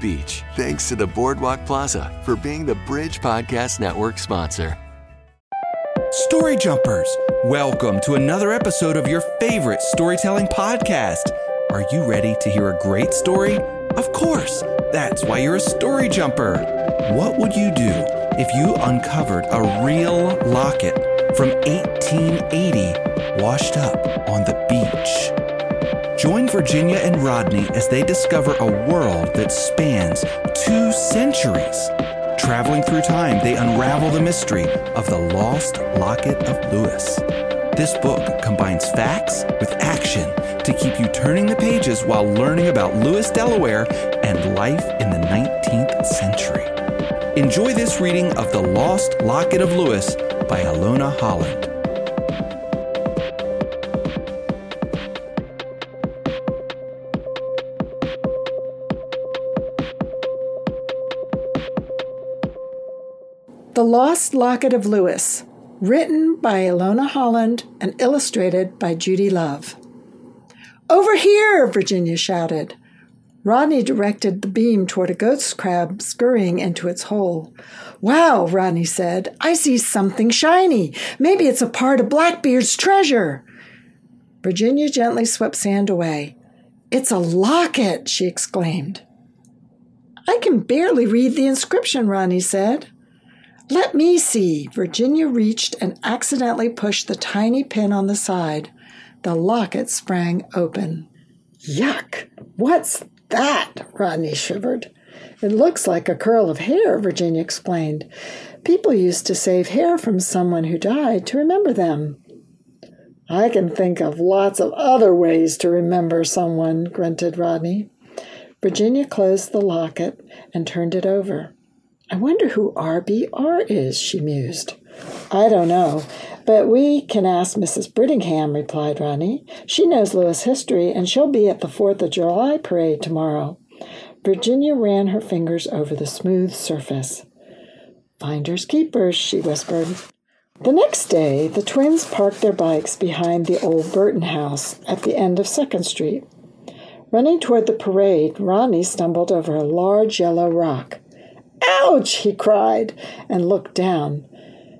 Beach. Thanks to the Boardwalk Plaza for being the Bridge Podcast Network sponsor. Story Jumpers, welcome to another episode of your favorite storytelling podcast. Are you ready to hear a great story? Of course, that's why you're a story jumper. What would you do if you uncovered a real locket from 1880 washed up on the beach? Join Virginia and Rodney as they discover a world that spans two centuries. Traveling through time, they unravel the mystery of the lost locket of Lewes. This book combines facts with action to keep you turning the pages while learning about Lewes, Delaware, and life in the 19th century. Enjoy this reading of The Lost Locket of Lewes by Ilona Holland. Lost Locket of Lewes, written by Ilona Holland and illustrated by Judy Love. Over here, Virginia shouted. Rodney directed the beam toward a ghost crab scurrying into its hole. Wow, Rodney said, I see something shiny. Maybe it's a part of Blackbeard's treasure. Virginia gently swept sand away. It's a locket, she exclaimed. I can barely read the inscription, Rodney said. Let me see. Virginia reached and accidentally pushed the tiny pin on the side. The locket sprang open. Yuck! What's that? Rodney shivered. It looks like a curl of hair, Virginia explained. People used to save hair from someone who died to remember them. I can think of lots of other ways to remember someone, grunted Rodney. Virginia closed the locket and turned it over. I wonder who RBR is, she mused. I don't know, but we can ask Mrs. Brittingham, replied Rodney. She knows Lewes history, and she'll be at the Fourth of July parade tomorrow. Virginia ran her fingers over the smooth surface. Finders keepers, she whispered. The next day, the twins parked their bikes behind the old Burton house at the end of Second Street. Running toward the parade, Rodney stumbled over a large yellow rock. Ouch! he cried and looked down.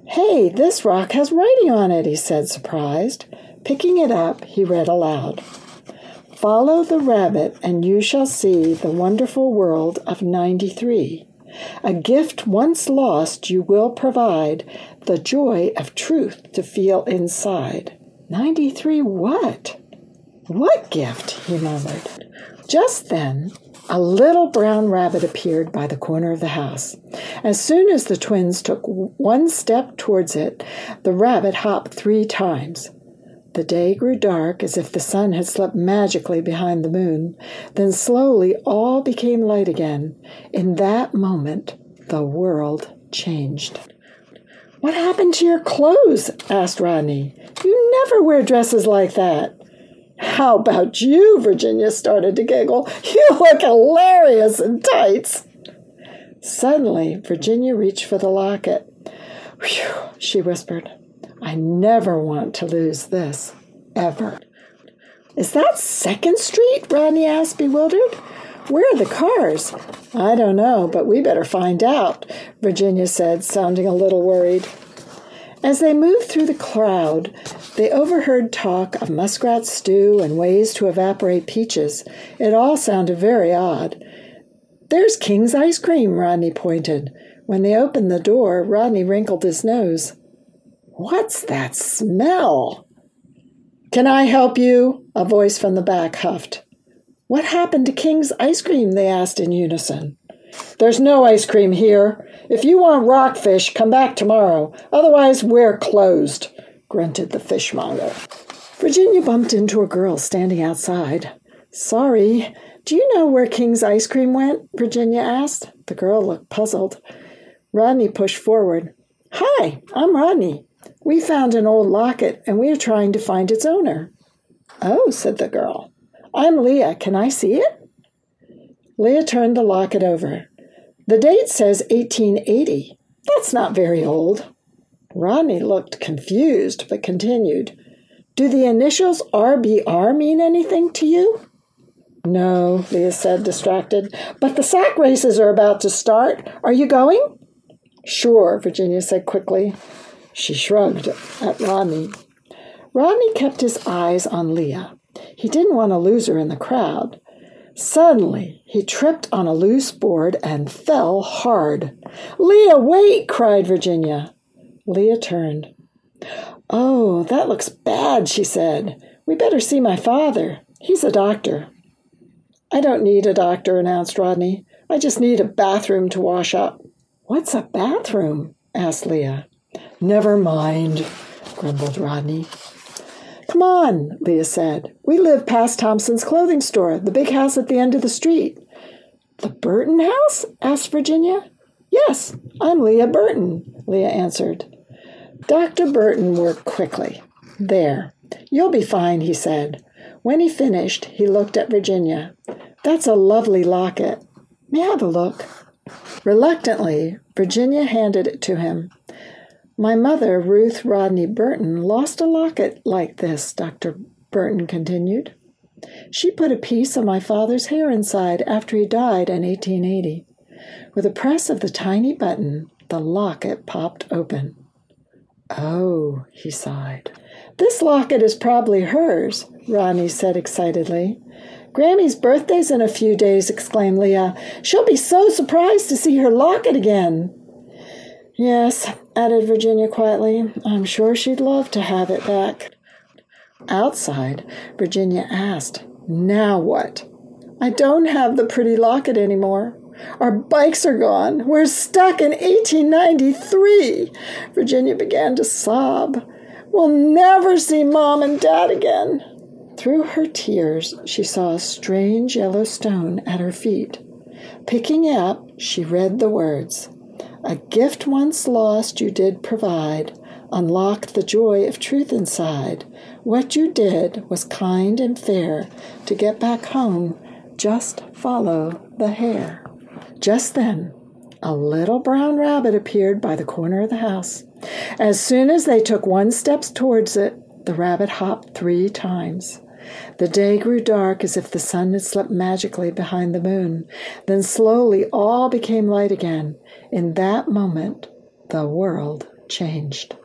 Hey, this rock has writing on it, he said, surprised. Picking it up, he read aloud Follow the rabbit, and you shall see the wonderful world of 93. A gift once lost, you will provide the joy of truth to feel inside. 93 what? What gift? he murmured. Just then, a little brown rabbit appeared by the corner of the house. As soon as the twins took one step towards it, the rabbit hopped three times. The day grew dark as if the sun had slept magically behind the moon. Then slowly all became light again. In that moment, the world changed. What happened to your clothes? asked Rodney. You never wear dresses like that. How about you? Virginia started to giggle. You look hilarious in tights. Suddenly, Virginia reached for the locket. Whew, she whispered. I never want to lose this, ever. Is that Second Street? Rodney asked, bewildered. Where are the cars? I don't know, but we better find out, Virginia said, sounding a little worried. As they moved through the crowd, they overheard talk of muskrat stew and ways to evaporate peaches. It all sounded very odd. There's King's ice cream, Rodney pointed. When they opened the door, Rodney wrinkled his nose. What's that smell? Can I help you? A voice from the back huffed. What happened to King's ice cream? they asked in unison. There's no ice cream here. If you want rockfish, come back tomorrow. Otherwise, we're closed, grunted the fishmonger. Virginia bumped into a girl standing outside. Sorry, Do you know where King's ice cream went? Virginia asked. The girl looked puzzled. Rodney pushed forward. Hi, I'm Rodney. We found an old locket and we are trying to find its owner. Oh, said the girl. I'm Leah. Can I see it? Leah turned the locket over. The date says 1880. That's not very old. Rodney looked confused but continued. Do the initials RBR mean anything to you? No, Leah said, distracted. But the sack races are about to start. Are you going? Sure, Virginia said quickly. She shrugged at Ronnie. Ronnie kept his eyes on Leah. He didn't want to lose her in the crowd. Suddenly, he tripped on a loose board and fell hard. Leah, wait! cried Virginia. Leah turned. Oh, that looks bad, she said. We better see my father. He's a doctor. I don't need a doctor, announced Rodney. I just need a bathroom to wash up. What's a bathroom? asked Leah. Never mind, grumbled Rodney. Come on, Leah said. We live past Thompson's clothing store, the big house at the end of the street. The Burton house? asked Virginia. Yes, I'm Leah Burton, Leah answered. Dr. Burton worked quickly. There, you'll be fine, he said. When he finished, he looked at Virginia. That's a lovely locket. May I have a look? Reluctantly, Virginia handed it to him. My mother, Ruth Rodney Burton, lost a locket like this, Dr. Burton continued. She put a piece of my father's hair inside after he died in 1880. With a press of the tiny button, the locket popped open. Oh, he sighed. This locket is probably hers, Rodney said excitedly. Grammy's birthday's in a few days, exclaimed Leah. She'll be so surprised to see her locket again. Yes, added Virginia quietly. I'm sure she'd love to have it back. Outside, Virginia asked, Now what? I don't have the pretty locket anymore. Our bikes are gone. We're stuck in 1893. Virginia began to sob. We'll never see Mom and Dad again. Through her tears, she saw a strange yellow stone at her feet. Picking it up, she read the words A gift once lost you did provide, unlock the joy of truth inside. What you did was kind and fair. To get back home, just follow the hare. Just then, a little brown rabbit appeared by the corner of the house. As soon as they took one step towards it, the rabbit hopped three times. The day grew dark as if the sun had slipped magically behind the moon. Then slowly all became light again. In that moment, the world changed.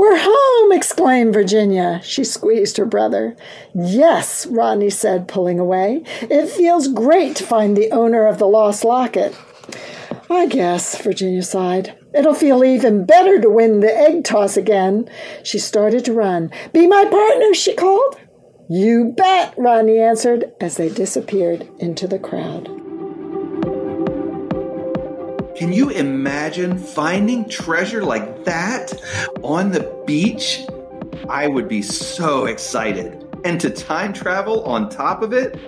We're home! exclaimed Virginia. She squeezed her brother. Yes, Rodney said, pulling away. It feels great to find the owner of the lost locket. I guess, Virginia sighed. It'll feel even better to win the egg toss again. She started to run. Be my partner, she called. You bet, Rodney answered as they disappeared into the crowd. Can you imagine finding treasure like that on the beach? I would be so excited. And to time travel on top of it?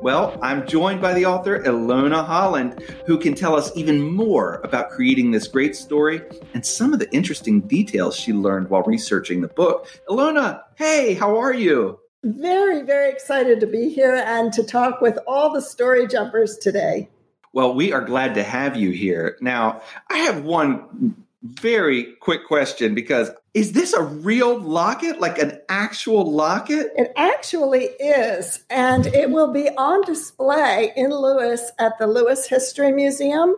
Well, I'm joined by the author Ilona Holland, who can tell us even more about creating this great story and some of the interesting details she learned while researching the book. Ilona, hey, how are you? Very, very excited to be here and to talk with all the story jumpers today. Well, we are glad to have you here. Now, I have one very quick question because is this a real locket, like an actual locket? It actually is, and it will be on display in Lewes at the Lewes History Museum.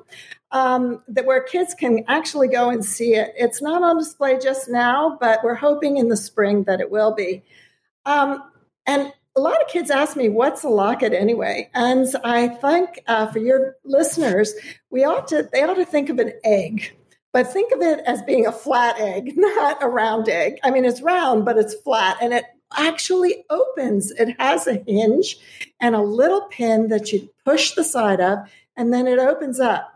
Um, that where kids can actually go and see it. It's not on display just now, but we're hoping in the spring that it will be. Um, and a lot of kids ask me, what's a locket anyway? And I think uh, for your listeners, we ought to, they ought to think of an egg, but think of it as being a flat egg, not a round egg. I mean, it's round, but it's flat and it actually opens. It has a hinge and a little pin that you push the side of, and then it opens up.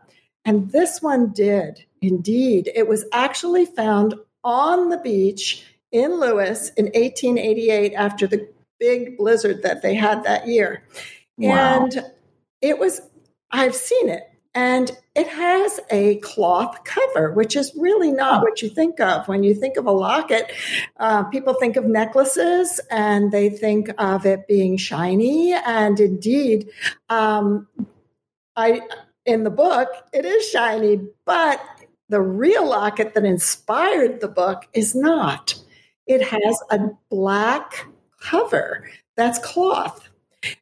And this one did indeed. It was actually found on the beach in Lewes in 1888 after the big blizzard that they had that year. Wow. And it was, I've seen it, and it has a cloth cover, which is really not what you think of. When you think of a locket, uh, people think of necklaces and they think of it being shiny. And indeed, um, I in the book, it is shiny, but the real locket that inspired the book is not. It has a black cover that's cloth.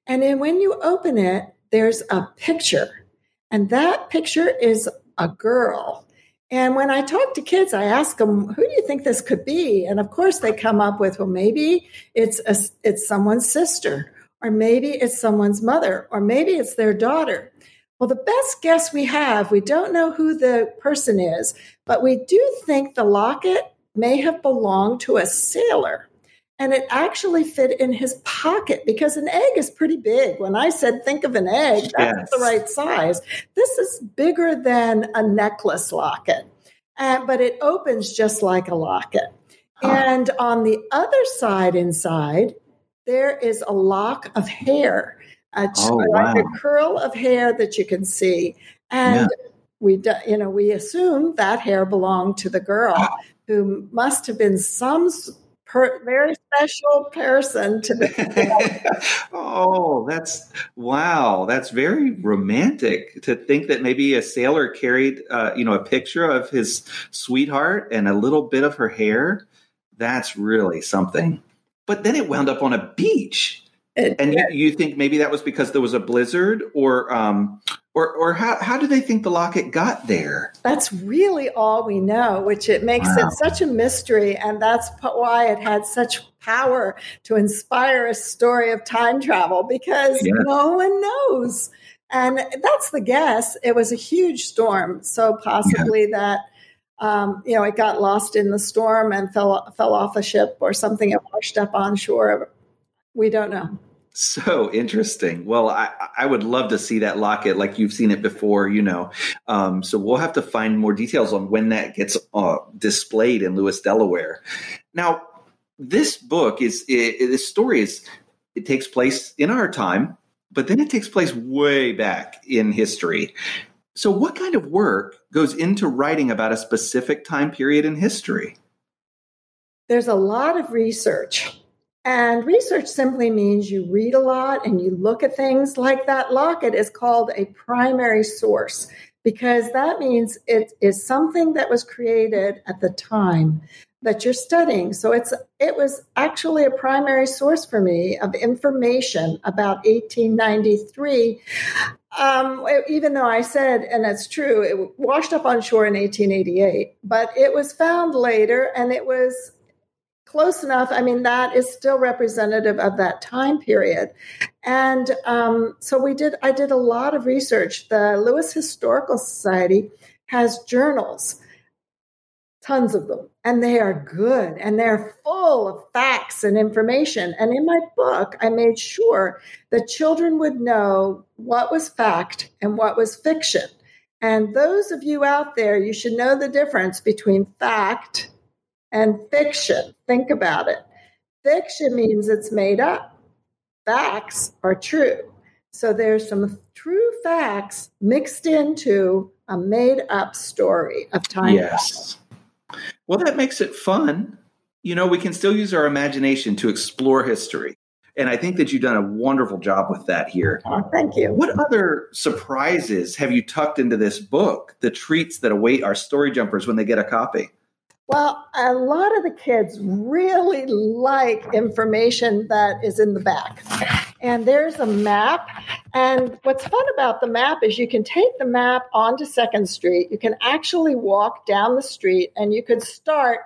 And then when you open it, there's a picture. And that picture is a girl. And when I talk to kids, I ask them, "Who do you think this could be?" And of course, they come up with, "Well, maybe it's a, it's someone's sister, or maybe it's someone's mother, or maybe it's their daughter." Well, the best guess we have, we don't know who the person is, but we do think the locket may have belonged to a sailor. And it actually fit in his pocket because an egg is pretty big. When I said think of an egg, that's yes. the right size. This is bigger than a necklace locket, uh, but it opens just like a locket. Huh. And on the other side inside, there is a lock of hair a, oh, wow. a curl of hair that you can see. And yeah. we, you know, we assume that hair belonged to the girl who must have been some per, very special person to oh, that's wow! That's very romantic to think that maybe a sailor carried, uh, you know, a picture of his sweetheart and a little bit of her hair. That's really something. But then it wound up on a beach. It, and you, you, think maybe that was because there was a blizzard, or um, or or how how do they think the locket got there? That's really all we know, which it makes wow. it such a mystery, and that's why it had such power to inspire a story of time travel because no one knows, and that's the guess. It was a huge storm, so possibly yeah. that. Um, you know, it got lost in the storm and fell fell off a ship or something. It washed up on shore. We don't know. So interesting. Well, I, I would love to see that locket like you've seen it before, you know. Um, so we'll have to find more details on when that gets uh, displayed in Lewes, Delaware. Now, this book is it, this story is it takes place in our time, but then it takes place way back in history. So, what kind of work goes into writing about a specific time period in history? There's a lot of research and research simply means you read a lot and you look at things like that locket is called a primary source because that means it is something that was created at the time that you're studying. So it's it was actually a primary source for me of information about 1893. Um, even though I said, and it's true, it washed up on shore in 1888, but it was found later and it was close enough. I mean, that is still representative of that time period. And um, so we did, I did a lot of research. The Lewes Historical Society has journals, tons of them, and they are good and they're full of facts and information. And in my book, I made sure that children would know what was fact and what was fiction. And those of you out there, you should know the difference between fact and fiction. Think about it. Fiction means it's made up. Facts are true. So there's some true facts mixed into a made up story of time. Yes. Well, that makes it fun. You know, we can still use our imagination to explore history. And I think that you've done a wonderful job with that here. Oh, thank you. What other surprises have you tucked into this book? The treats that await our story jumpers when they get a copy? Well, a lot of the kids really like information that is in the back. And there's a map. And what's fun about the map is you can take the map onto Second Street. You can actually walk down the street and you could start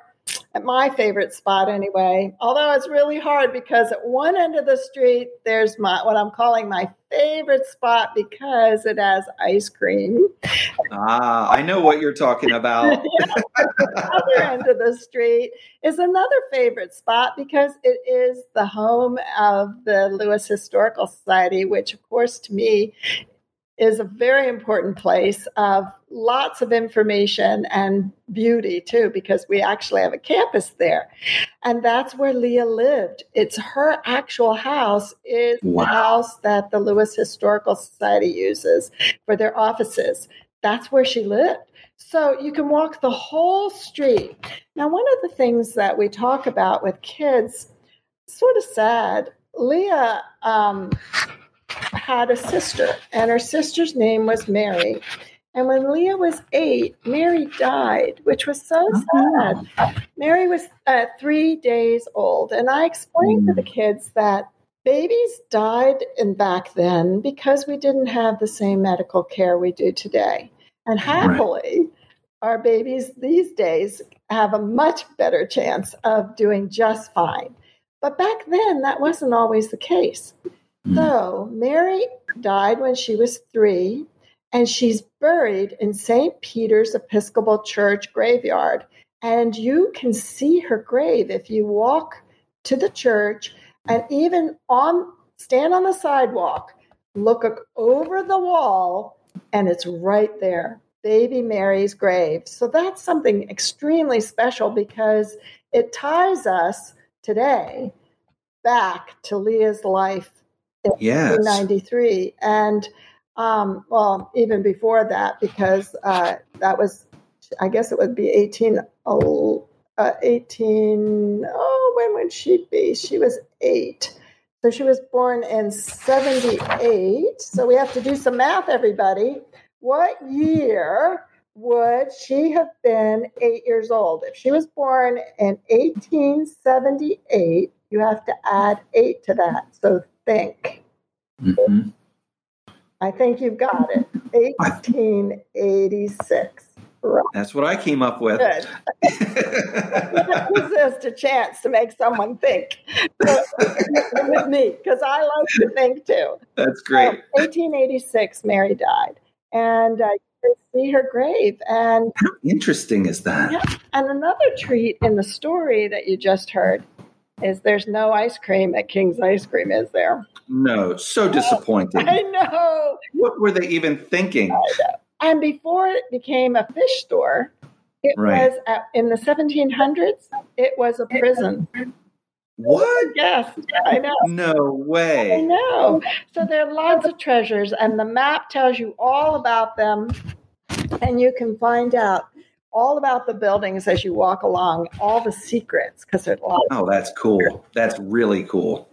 my favorite spot anyway. Although it's really hard because at one end of the street there's my what I'm calling my favorite spot because it has ice cream. Ah, I know what you're talking about. the other end of the street is another favorite spot because it is the home of the Lewes Historical Society, which of course to me is a very important place of lots of information and beauty too, because we actually have a campus there. And that's where Leah lived. It's her actual house is wow. the house that the Lewes Historical Society uses for their offices. That's where she lived. So you can walk the whole street. Now, one of the things that we talk about with kids, sort of sad, Leah um, had a sister, and her sister's name was Mary. And when Leah was eight, Mary died, which was so sad. Mary was uh, three days old. And I explained to the mm. kids that babies died in back then because we didn't have the same medical care we do today. And happily, right. our babies these days have a much better chance of doing just fine. But back then, that wasn't always the case. Mm. So Mary died when she was three, and she's buried in St. Peter's Episcopal Church graveyard. And you can see her grave if you walk to the church and even on stand on the sidewalk, look over the wall, and it's right there. Baby Mary's grave. So that's something extremely special because it ties us today back to Leah's life in yes. 1993. And, um, well, even before that, because uh, that was, I guess it would be 18, uh, 18, oh, when would she be? She was eight. So she was born in 78. So we have to do some math, everybody. What year would she have been eight years old? If she was born in 1878, you have to add eight to that. So think. Mm-hmm. I think you've got it. 1886. Right. That's what I came up with. Good. resist a chance to make someone think with me because I like to think too. That's great. 1886, Mary died, and uh, you see her grave. And how interesting is that? Yeah. And another treat in the story that you just heard is there's no ice cream at King's Ice Cream, is there? No, so oh, disappointing. I know. What were they even thinking? And before it became a fish store, it right. was at, in the 1700s. It was a prison. What? Yes, I know. No way. I know. So there are lots of treasures, and the map tells you all about them, and you can find out all about the buildings as you walk along, all the secrets, because there's a lot. oh, that's cool. That's really cool.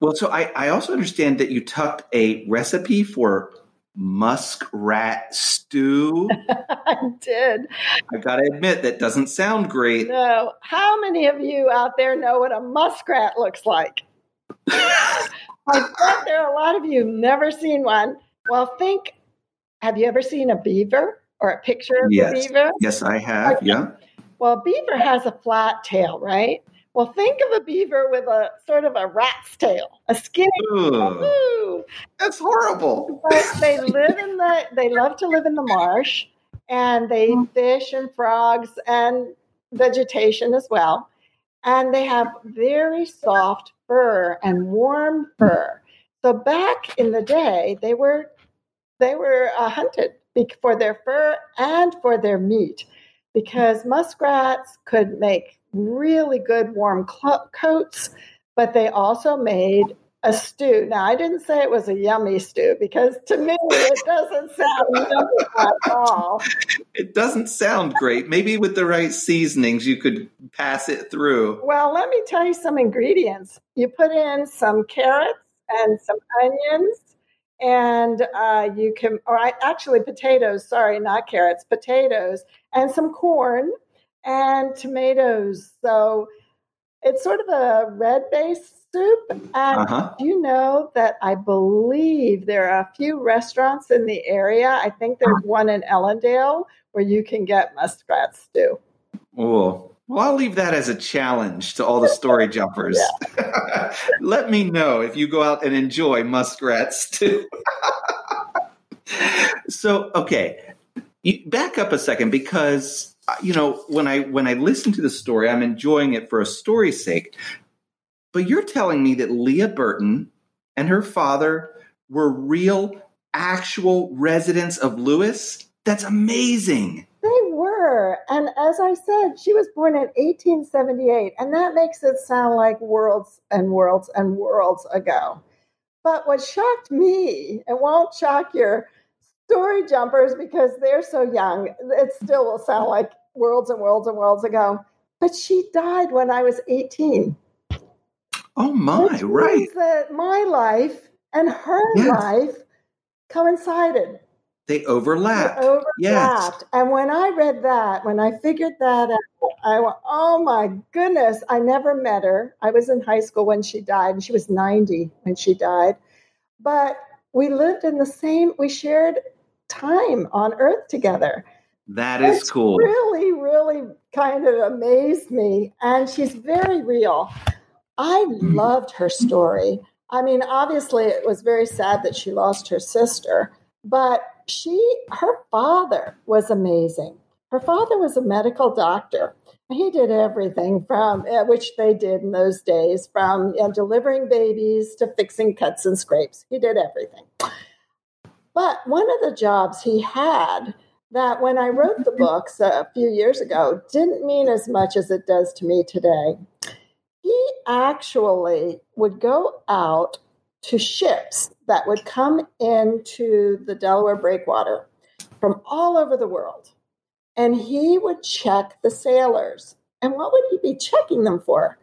Well, so I, I also understand that you tucked a recipe for muskrat stew. I did. I got to admit, that doesn't sound great. No. How many of you out there know what a muskrat looks like? I bet there are a lot of you never seen one. Well, think have you ever seen a beaver or a picture of yes. a beaver? Yes, I have. Okay. Yeah. Well, beaver has a flat tail, right? Well, think of a beaver with a sort of a rat's tail, a skinny. Ooh, that's horrible. But they live in the. They love to live in the marsh, and they mm. fish and frogs and vegetation as well. And they have very soft fur and warm fur. So back in the day, they were they were uh, hunted for their fur and for their meat because muskrats could make really good warm coats, but they also made a stew. Now, I didn't say it was a yummy stew because to me it doesn't sound yummy at all. It doesn't sound great. Maybe with the right seasonings, you could pass it through. Well, let me tell you some ingredients. You put in some carrots and some onions, and uh, you can, or I, actually potatoes. Sorry, not carrots, potatoes, and some corn and tomatoes. So it's sort of a red based soup. And uh-huh. you know that I believe there are a few restaurants in the area? I think there's one in Ellendale where you can get muskrat stew. Oh, well, I'll leave that as a challenge to all the story jumpers. Let me know if you go out and enjoy muskrats too. so, okay, you back up a second because uh, you know, when I when I listen to the story, I'm enjoying it for a story's sake. But you're telling me that Leah Burton and her father were real actual residents of Lewes? That's amazing. They were. And as I said, she was born in 1878, and that makes it sound like worlds and worlds and worlds ago. But what shocked me, it won't shock your story jumpers because they're so young, it still will sound like worlds and worlds and worlds ago. But she died when I was 18. Oh my, right. That my life and her yes. life coincided. They overlapped. They overlapped. Yes. And when I read that, when I figured that out, I went, oh my goodness, I never met her. I was in high school when she died, and she was 90 when she died. But we lived in the same, we shared time on earth together. That is cool. Really, really kind of amazed me. And she's very real. I loved her story. I mean, obviously, it was very sad that she lost her sister, but she, her father was amazing. Her father was a medical doctor. He did everything from uh, which they did in those days, from you know, delivering babies to fixing cuts and scrapes. He did everything. But one of the jobs he had that when I wrote the books a few years ago didn't mean as much as it does to me today. He actually would go out to ships that would come into the Delaware breakwater from all over the world. And he would check the sailors. And what would he be checking them for?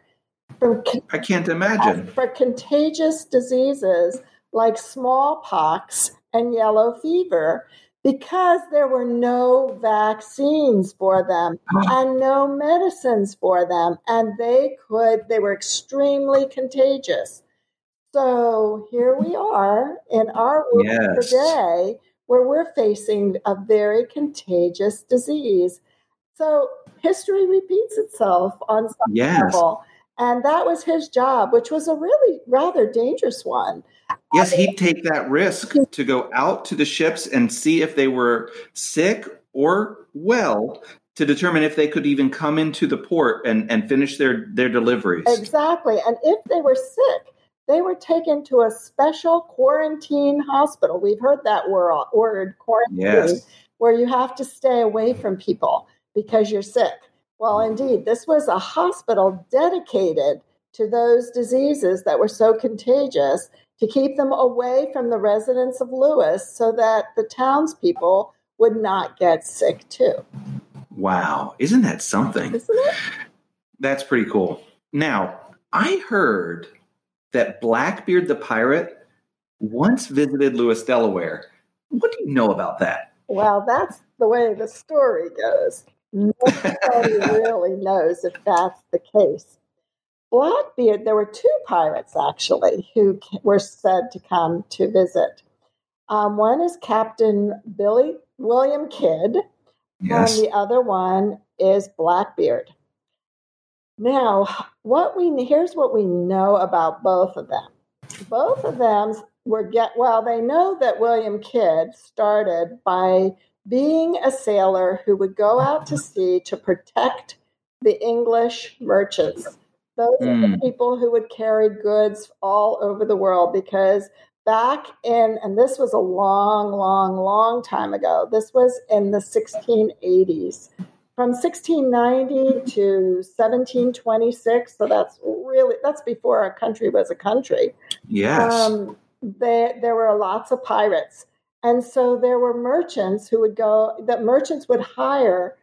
From, I can't imagine. For contagious diseases like smallpox and yellow fever because there were no vaccines for them ah. and no medicines for them and they could they were extremely contagious so here we are in our world yes. today where we're facing a very contagious disease so history repeats itself on some yes. level and that was his job which was a really rather dangerous one Yes, he'd take that risk to go out to the ships and see if they were sick or well to determine if they could even come into the port and, and finish their, their deliveries. Exactly. And if they were sick, they were taken to a special quarantine hospital. We've heard that word, quarantine, yes. where you have to stay away from people because you're sick. Well, indeed, this was a hospital dedicated to those diseases that were so contagious to keep them away from the residents of Lewes so that the townspeople would not get sick too. Wow. Isn't that something? Isn't it? That's pretty cool. Now, I heard that Blackbeard the pirate once visited Lewes, Delaware. What do you know about that? Well, that's the way the story goes. Nobody really knows if that's the case. Blackbeard, there were two pirates actually who were said to come to visit. Um, one is Captain Billy William Kidd, yes. and the other one is Blackbeard. Now, what we here's what we know about both of them. Both of them were get well. They know that William Kidd started by being a sailor who would go out to sea to protect the English merchants those mm. are the hmm. people who would carry goods all over the world because back in, and this was a long, long, long time ago, this was in the 1680s. From 1690 to 1726, so that's really that's before our country was a country. Yes, um, they, there were lots of pirates, and so there were merchants who would go. That merchants would hire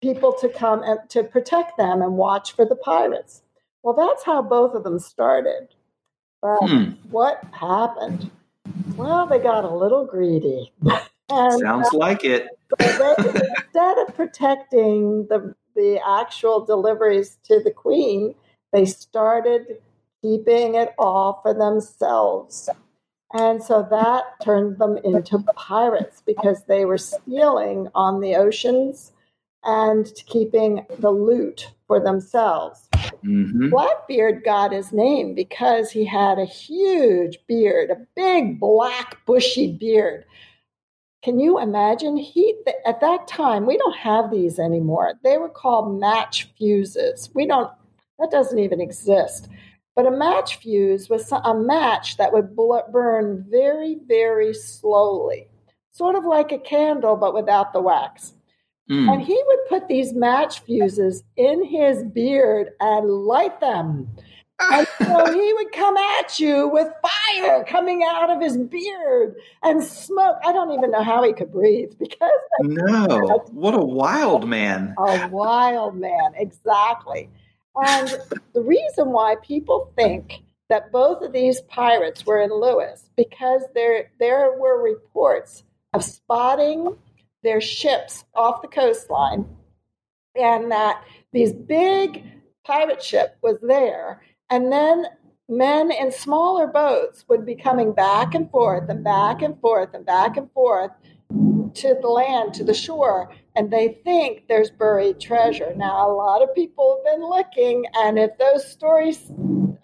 people to come and to protect them and watch for the pirates. Well, that's how both of them started. But hmm. what happened? Well, they got a little greedy. and, Sounds uh, like it. instead of protecting the the actual deliveries to the queen, they started keeping it all for themselves. And so that turned them into pirates because they were stealing on the oceans and keeping the loot for themselves. Mm-hmm. Blackbeard got his name because he had a huge beard, a big black bushy beard. Can you imagine? He at that time we don't have these anymore. They were called match fuses. We don't. That doesn't even exist. But a match fuse was a match that would burn very, very slowly, sort of like a candle, but without the wax. Mm. And he would put these match fuses in his beard and light them. And so he would come at you with fire coming out of his beard and smoke. I don't even know how he could breathe because. No, what a wild man. A wild man, exactly. And the reason why people think that both of these pirates were in Lewes because there there were reports of spotting their ships off the coastline and that these big pirate ship was there and then men in smaller boats would be coming back and forth and back and forth and back and forth to the land, to the shore, and they think there's buried treasure. Now, a lot of people have been looking, and if those stories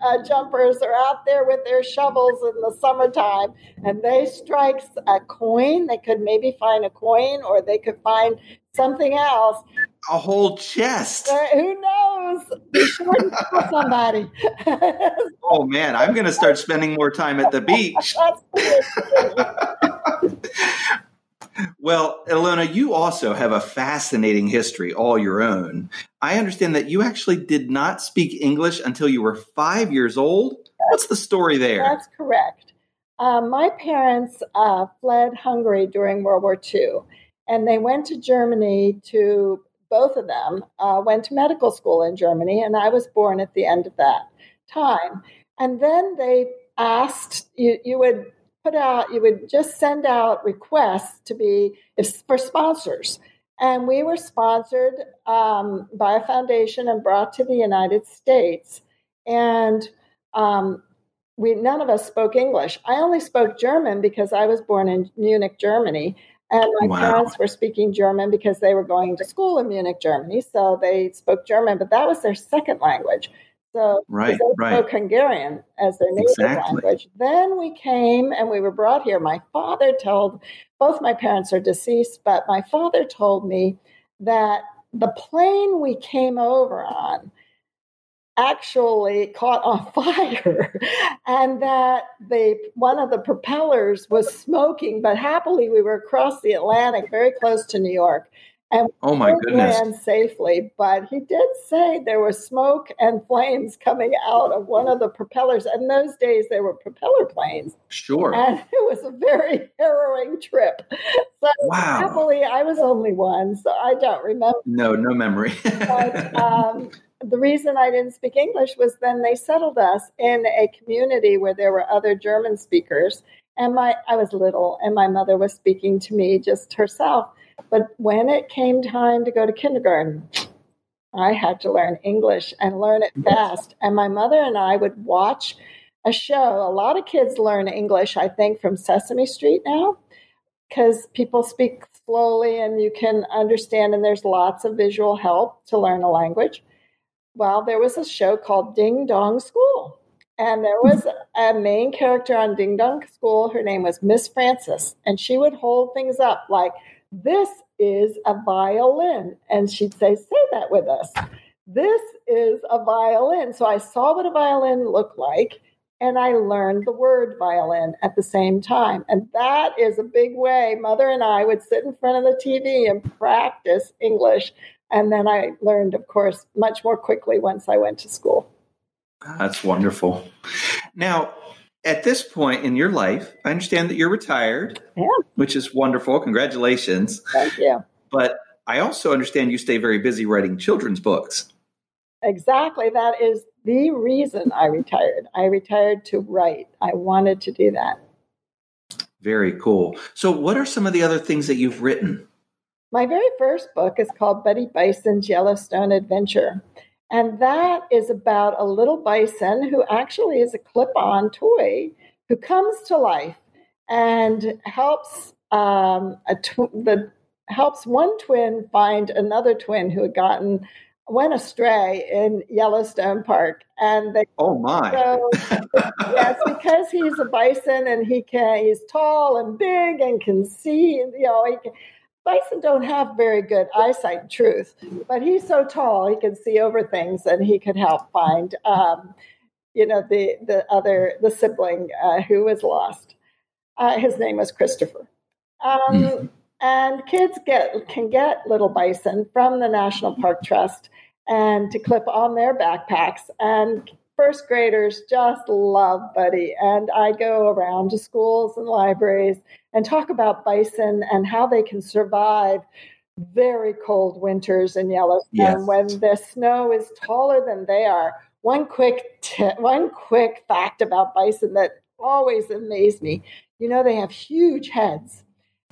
uh, jumpers are out there with their shovels in the summertime and they strike a coin, they could maybe find a coin or they could find something else. A whole chest. Uh, who knows? Be sure to tell somebody. oh man, I'm going to start spending more time at the beach. Well, Ilona, you also have a fascinating history all your own. I understand that you actually did not speak English until you were five years old. What's the story there? That's correct. Um, my parents uh, fled Hungary during World War II, and they went to Germany to, both of them uh, went to medical school in Germany, and I was born at the end of that time. And then they asked, you, you would put out, you would just send out requests to be if, for sponsors. And we were sponsored um, by a foundation and brought to the United States. And um, we none of us spoke English. I only spoke German because I was born in Munich, Germany. And my wow. parents were speaking German because they were going to school in Munich, Germany. So they spoke German, but that was their second language. So right, they right. spoke Hungarian as their native exactly. language. Then we came and we were brought here. My father told, both my parents are deceased, but my father told me that the plane we came over on actually caught on fire and that the one of the propellers was smoking but happily we were across the atlantic very close to new york and oh my goodness. land safely but he did say there was smoke and flames coming out of one of the propellers. And those days they were propeller planes. Sure. And it was a very harrowing trip. So wow. happily i was only one so i don't remember. No no memory. But um, the reason i didn't speak english was then they settled us in a community where there were other german speakers and my i was little and my mother was speaking to me just herself but when it came time to go to kindergarten, I had to learn English and learn it fast. And my mother and I would watch a show. A lot of kids learn English, I think, from Sesame Street now because people speak slowly and you can understand, and there's lots of visual help to learn a language. Well, there was a show called Ding Dong School. And there was a main character on Ding Dong School. Her name was Miss Frances. And she would hold things up like, this is a violin. And she'd say, Say that with us. This is a violin. So I saw what a violin looked like and I learned the word violin at the same time. And that is a big way. Mother and I would sit in front of the TV and practice English. And then I learned, of course, much more quickly once I went to school. That's wonderful. Now, at this point in your life, I understand that you're retired, yeah. which is wonderful. Congratulations. Thank you. But I also understand you stay very busy writing children's books. Exactly. That is the reason I retired. I retired to write. I wanted to do that. Very cool. So, what are some of the other things that you've written? My very first book is called Buddy Bison's Yellowstone Adventure. And that is about a little bison who actually is a clip on toy who comes to life and helps um, a tw- the helps one twin find another twin who had gotten went astray in Yellowstone Park, and they oh my so, yes because he's a bison and he can he's tall and big and can see you know he can, Bison don't have very good eyesight, truth, but he's so tall he can see over things and he could help find um, you know, the the other the sibling uh, who was lost. Uh, his name was Christopher. Um, mm. And kids get can get little bison from the National Park Trust and to clip on their backpacks. And first graders just love Buddy. And I go around to schools and libraries and talk about bison and how they can survive very cold winters in Yellowstone yes. when the snow is taller than they are. One quick t- one quick fact about bison that always amazed me. Mm-hmm. You know they have huge heads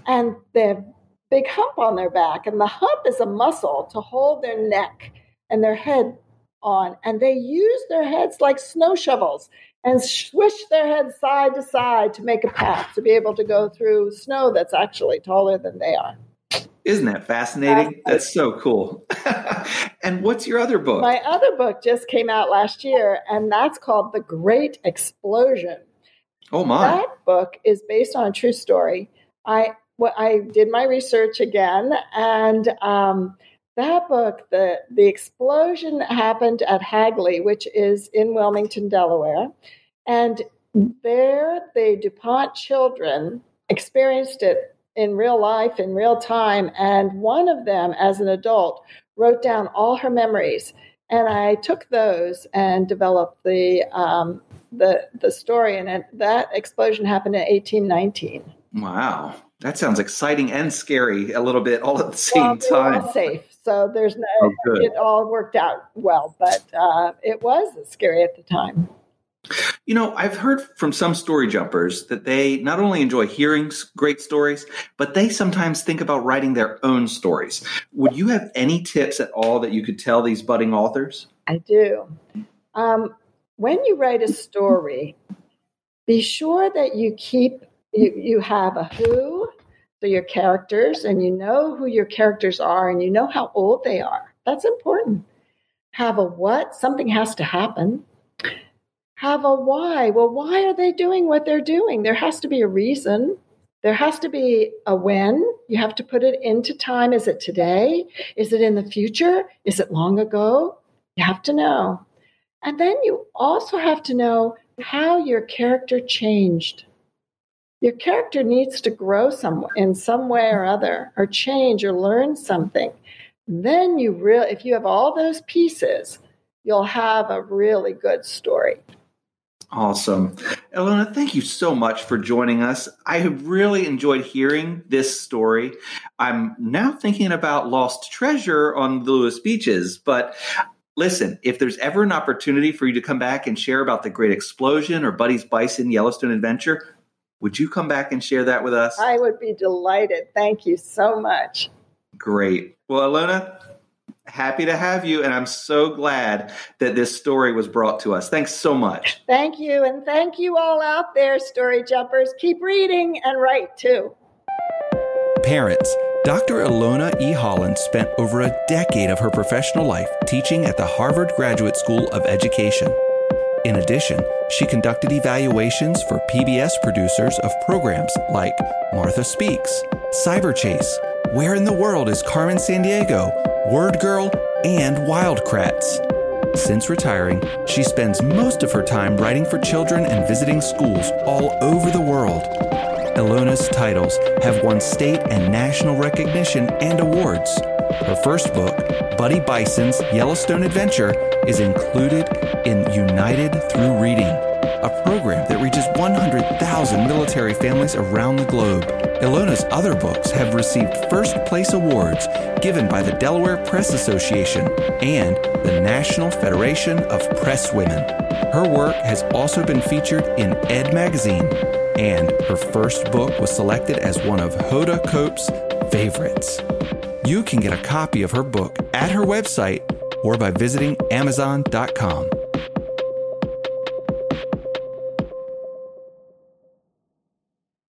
and they have big hump on their back and the hump is a muscle to hold their neck and their head on and they use their heads like snow shovels and swish their heads side to side to make a path to be able to go through snow that's actually taller than they are. Isn't that fascinating? That's so cool. and what's your other book? My other book just came out last year, and that's called The Great Explosion. Oh my! That book is based on a true story. I well, I did my research again, and um, that book, the the explosion happened at Hagley, which is in Wilmington, Delaware, and there the DuPont children experienced it in real life, in real time. And one of them, as an adult, wrote down all her memories. And I took those and developed the um, the the story. And that explosion happened in 1819. Wow, that sounds exciting and scary a little bit all at the same well, time. All safe, so there's no. Oh, it all worked out well, but uh, it was scary at the time. You know, I've heard from some story jumpers that they not only enjoy hearing great stories, but they sometimes think about writing their own stories. Would you have any tips at all that you could tell these budding authors? I do. Um, when you write a story, be sure that you keep you, you have a who, so your characters, and you know who your characters are, and you know how old they are. That's important. Have a what? Something has to happen have a why. Well, why are they doing what they're doing? There has to be a reason. There has to be a when. You have to put it into time. Is it today? Is it in the future? Is it long ago? You have to know. And then you also have to know how your character changed. Your character needs to grow some in some way or other, or change or learn something. Then you really, if you have all those pieces, you'll have a really good story. Awesome. Ilona, thank you so much for joining us. I have really enjoyed hearing this story. I'm now thinking about Lost Treasure on the Lewes Beaches, but listen, if there's ever an opportunity for you to come back and share about the Great Explosion or Buddy's Bison Yellowstone Adventure, would you come back and share that with us? I would be delighted. Thank you so much. Great. Well, Ilona, happy to have you. And I'm so glad that this story was brought to us. Thanks so much. Thank you. And thank you all out there, story jumpers. Keep reading and write too. Parents, Dr. Ilona E. Holland spent over a decade of her professional life teaching at the Harvard Graduate School of Education. In addition, she conducted evaluations for PBS producers of programs like Martha Speaks, Cyberchase, Where in the World is Carmen Sandiego, Word Girl, and Wild Kratts. Since retiring, she spends most of her time writing for children and visiting schools all over the world. Ilona's titles have won state and national recognition and awards. Her first book, Buddy Bison's Yellowstone Adventure, is included in United Through Reading, a program that reaches 100,000 military families around the globe. Ilona's other books have received first place awards given by the Delaware Press Association and the National Federation of Press Women. Her work has also been featured in Ed Magazine, and her first book was selected as one of Hoda Kotb's favorites. You can get a copy of her book at her website or by visiting Amazon.com.